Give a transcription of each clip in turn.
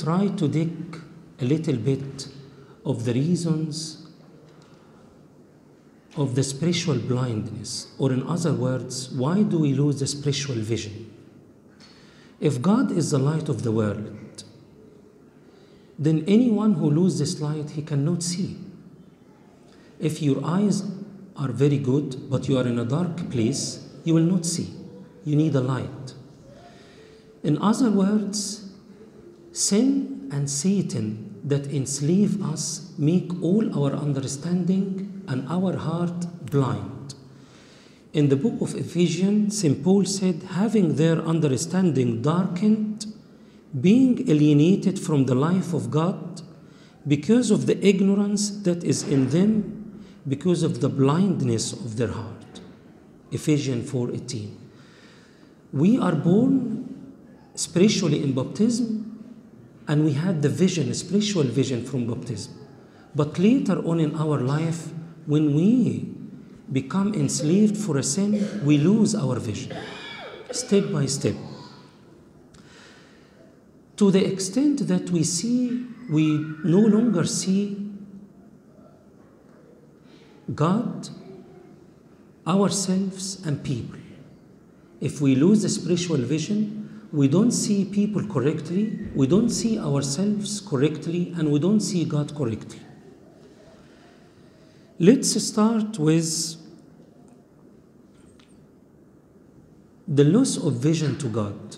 try to dig a little bit of the reasons of the spiritual blindness, or in other words, why do we lose the spiritual vision? If God is the light of the world, then anyone who loses this light, he cannot see. If your eyes are very good, but you are in a dark place, you will not see. You need a light. In other words, sin and Satan that enslave us make all our understanding and our heart blind. In the book of Ephesians, St. Paul said, having their understanding darkened, being alienated from the life of God because of the ignorance that is in them because of the blindness of their heart. Ephesians 4:18. We are born spiritually in baptism and we had the vision, a spiritual vision from baptism. But later on in our life, when we become enslaved for a sin, we lose our vision, step by step. To the extent that we see, we no longer see God, ourselves, and people. If we lose the spiritual vision, we don't see people correctly, we don't see ourselves correctly, and we don't see God correctly. Let's start with the loss of vision to God.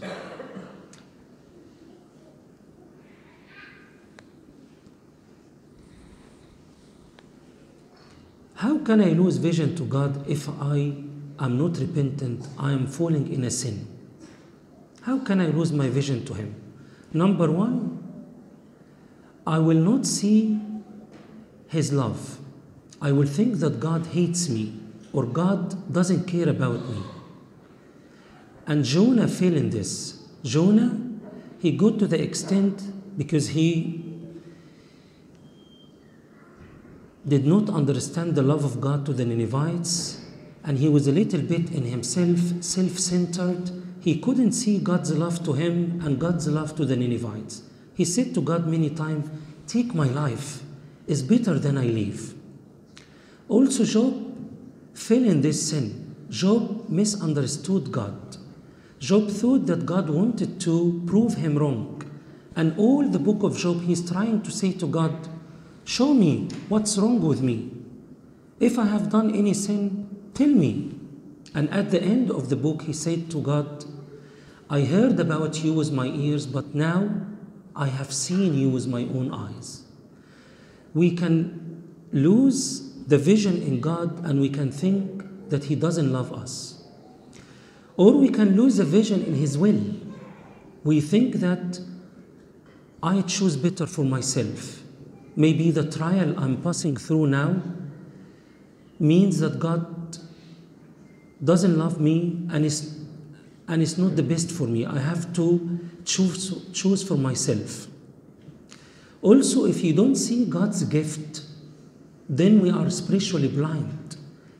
How can I lose vision to God if I am not repentant? I am falling in a sin. How can I lose my vision to Him? Number one, I will not see His love. I will think that God hates me or God doesn't care about me. And Jonah fell in this. Jonah, he got to the extent because he did not understand the love of God to the Ninevites, and he was a little bit in himself, self centered. He couldn't see God's love to him and God's love to the Ninevites. He said to God many times, Take my life, it's better than I live. Also, Job fell in this sin. Job misunderstood God. Job thought that God wanted to prove him wrong. And all the book of Job, he's trying to say to God, Show me what's wrong with me. If I have done any sin, tell me. And at the end of the book, he said to God, I heard about you with my ears, but now I have seen you with my own eyes. We can lose the vision in God and we can think that He doesn't love us. Or we can lose the vision in His will. We think that I choose better for myself. Maybe the trial I'm passing through now means that God doesn't love me and is and it's not the best for me. I have to choose choose for myself. Also, if you don't see God's gift, then we are spiritually blind.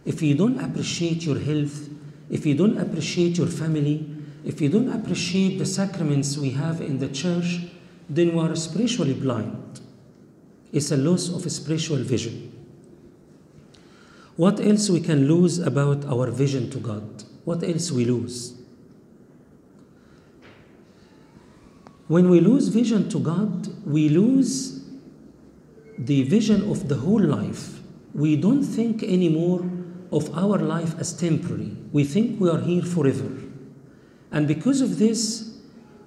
If you don't appreciate your health, if you don't appreciate your family, if you don't appreciate the sacraments we have in the church, then we are spiritually blind. It's a loss of spiritual vision. What else we can lose about our vision to God? What else we lose? When we lose vision to God, we lose the vision of the whole life. We don't think anymore of our life as temporary. We think we are here forever. And because of this,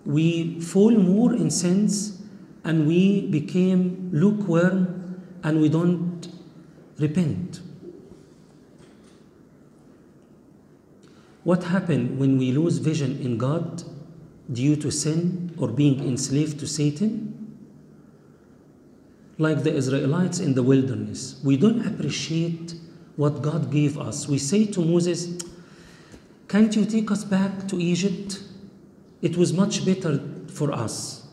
we fall more in sins and we became lukewarm and we don't repent. What happened when we lose vision in God due to sin or being enslaved to Satan? Like the Israelites in the wilderness, we don't appreciate what God gave us. We say to Moses, Can't you take us back to Egypt? It was much better for us.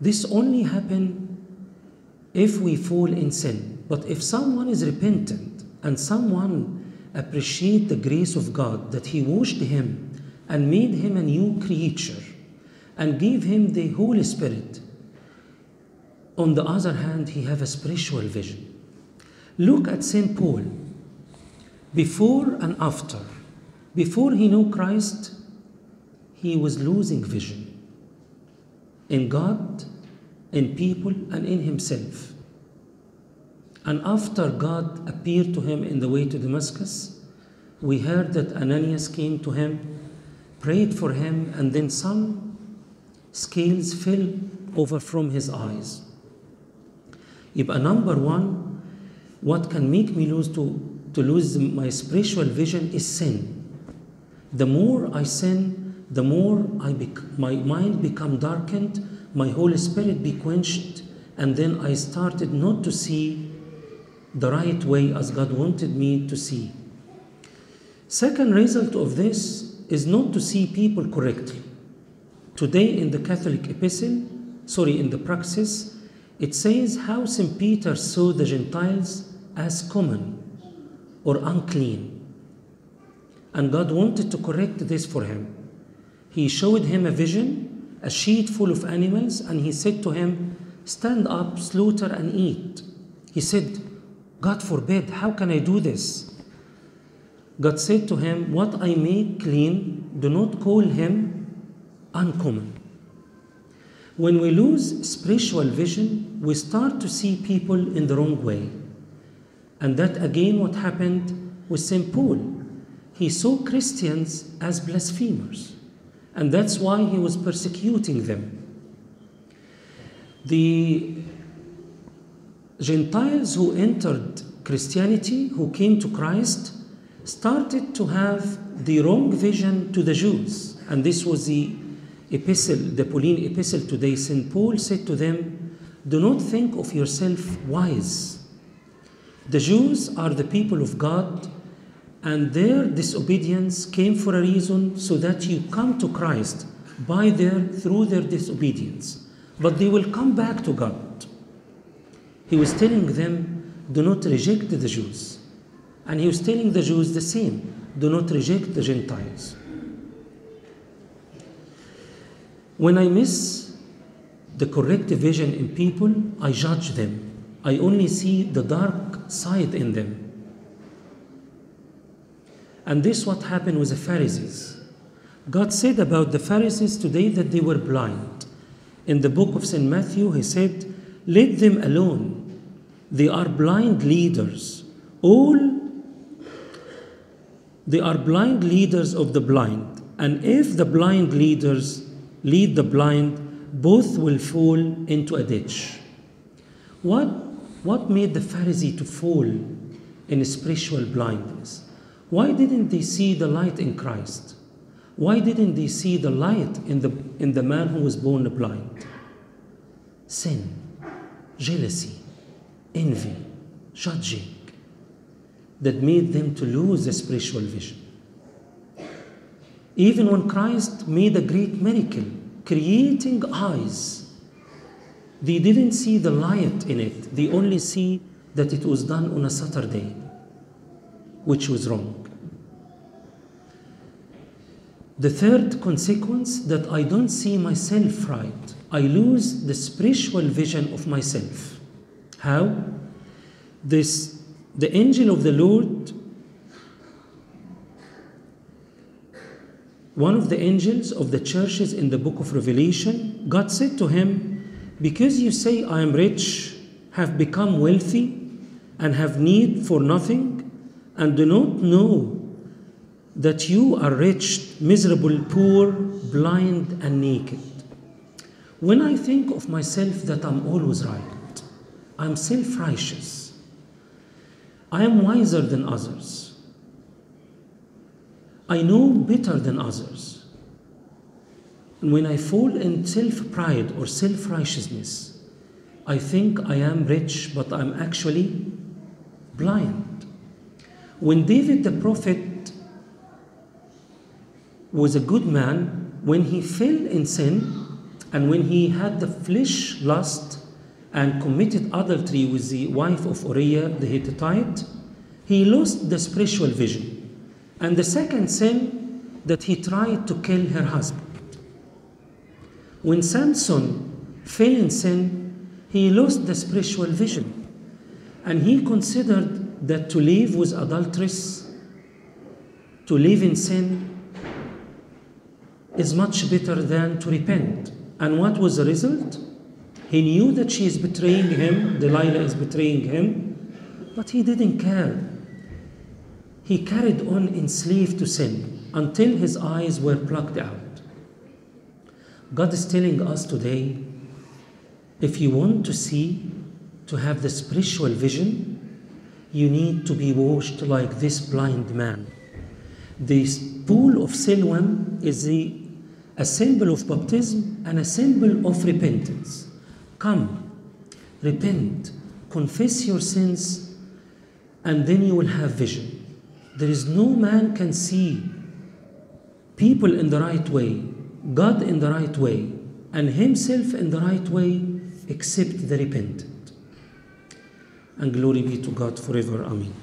This only happens if we fall in sin. But if someone is repentant and someone appreciate the grace of God that He washed him and made him a new creature, and gave him the Holy Spirit. On the other hand, he have a spiritual vision. Look at St. Paul. Before and after. Before he knew Christ, he was losing vision in God, in people, and in himself. And after God appeared to him in the way to Damascus, we heard that Ananias came to him, prayed for him, and then some scales fell over from his eyes. If a number one, what can make me lose to, to lose my spiritual vision is sin. The more I sin, the more I bec- my mind become darkened, my Holy Spirit be quenched, and then I started not to see the right way as God wanted me to see. Second result of this is not to see people correctly. Today in the Catholic epistle, sorry, in the praxis, it says how St. Peter saw the Gentiles as common or unclean. And God wanted to correct this for him. He showed him a vision, a sheet full of animals, and he said to him, Stand up, slaughter, and eat. He said, God forbid, how can I do this? God said to him, What I make clean, do not call him uncommon. When we lose spiritual vision, we start to see people in the wrong way. And that again, what happened with St. Paul. He saw Christians as blasphemers, and that's why he was persecuting them. The Gentiles who entered Christianity, who came to Christ, started to have the wrong vision to the Jews. And this was the epistle, the Pauline epistle today. St. Paul said to them, Do not think of yourself wise. The Jews are the people of God, and their disobedience came for a reason so that you come to Christ by their through their disobedience. But they will come back to God. He was telling them, do not reject the Jews. And he was telling the Jews the same do not reject the Gentiles. When I miss the correct vision in people, I judge them. I only see the dark side in them. And this what happened with the Pharisees. God said about the Pharisees today that they were blind. In the book of St. Matthew, he said, Let them alone. They are blind leaders. All they are blind leaders of the blind. And if the blind leaders lead the blind, both will fall into a ditch. What, what made the Pharisee to fall in spiritual blindness? Why didn't they see the light in Christ? Why didn't they see the light in the, in the man who was born blind? Sin, jealousy, envy, judging that made them to lose the spiritual vision. Even when Christ made a great miracle, creating eyes, they didn't see the light in it. They only see that it was done on a Saturday, which was wrong. The third consequence that I don't see myself right. I lose the spiritual vision of myself. How? This the angel of the Lord, one of the angels of the churches in the book of Revelation, God said to him, Because you say, I am rich, have become wealthy, and have need for nothing, and do not know that you are wretched, miserable, poor, blind, and naked. When I think of myself that I'm always right, I'm self righteous, I am wiser than others, I know better than others. And when I fall in self pride or self righteousness, I think I am rich, but I'm actually blind. When David the prophet was a good man, when he fell in sin and when he had the flesh lust and committed adultery with the wife of Uriah the Hittite, he lost the spiritual vision. And the second sin, that he tried to kill her husband. When Samson fell in sin, he lost the spiritual vision. And he considered that to live with adulteress, to live in sin, is much better than to repent. And what was the result? He knew that she is betraying him, Delilah is betraying him, but he didn't care. He carried on enslaved to sin until his eyes were plucked out. God is telling us today if you want to see, to have the spiritual vision, you need to be washed like this blind man. This pool of Siloam is a symbol of baptism and a symbol of repentance. Come, repent, confess your sins, and then you will have vision. There is no man can see people in the right way, God in the right way, and himself in the right way except the repentant. And glory be to God forever. Amen.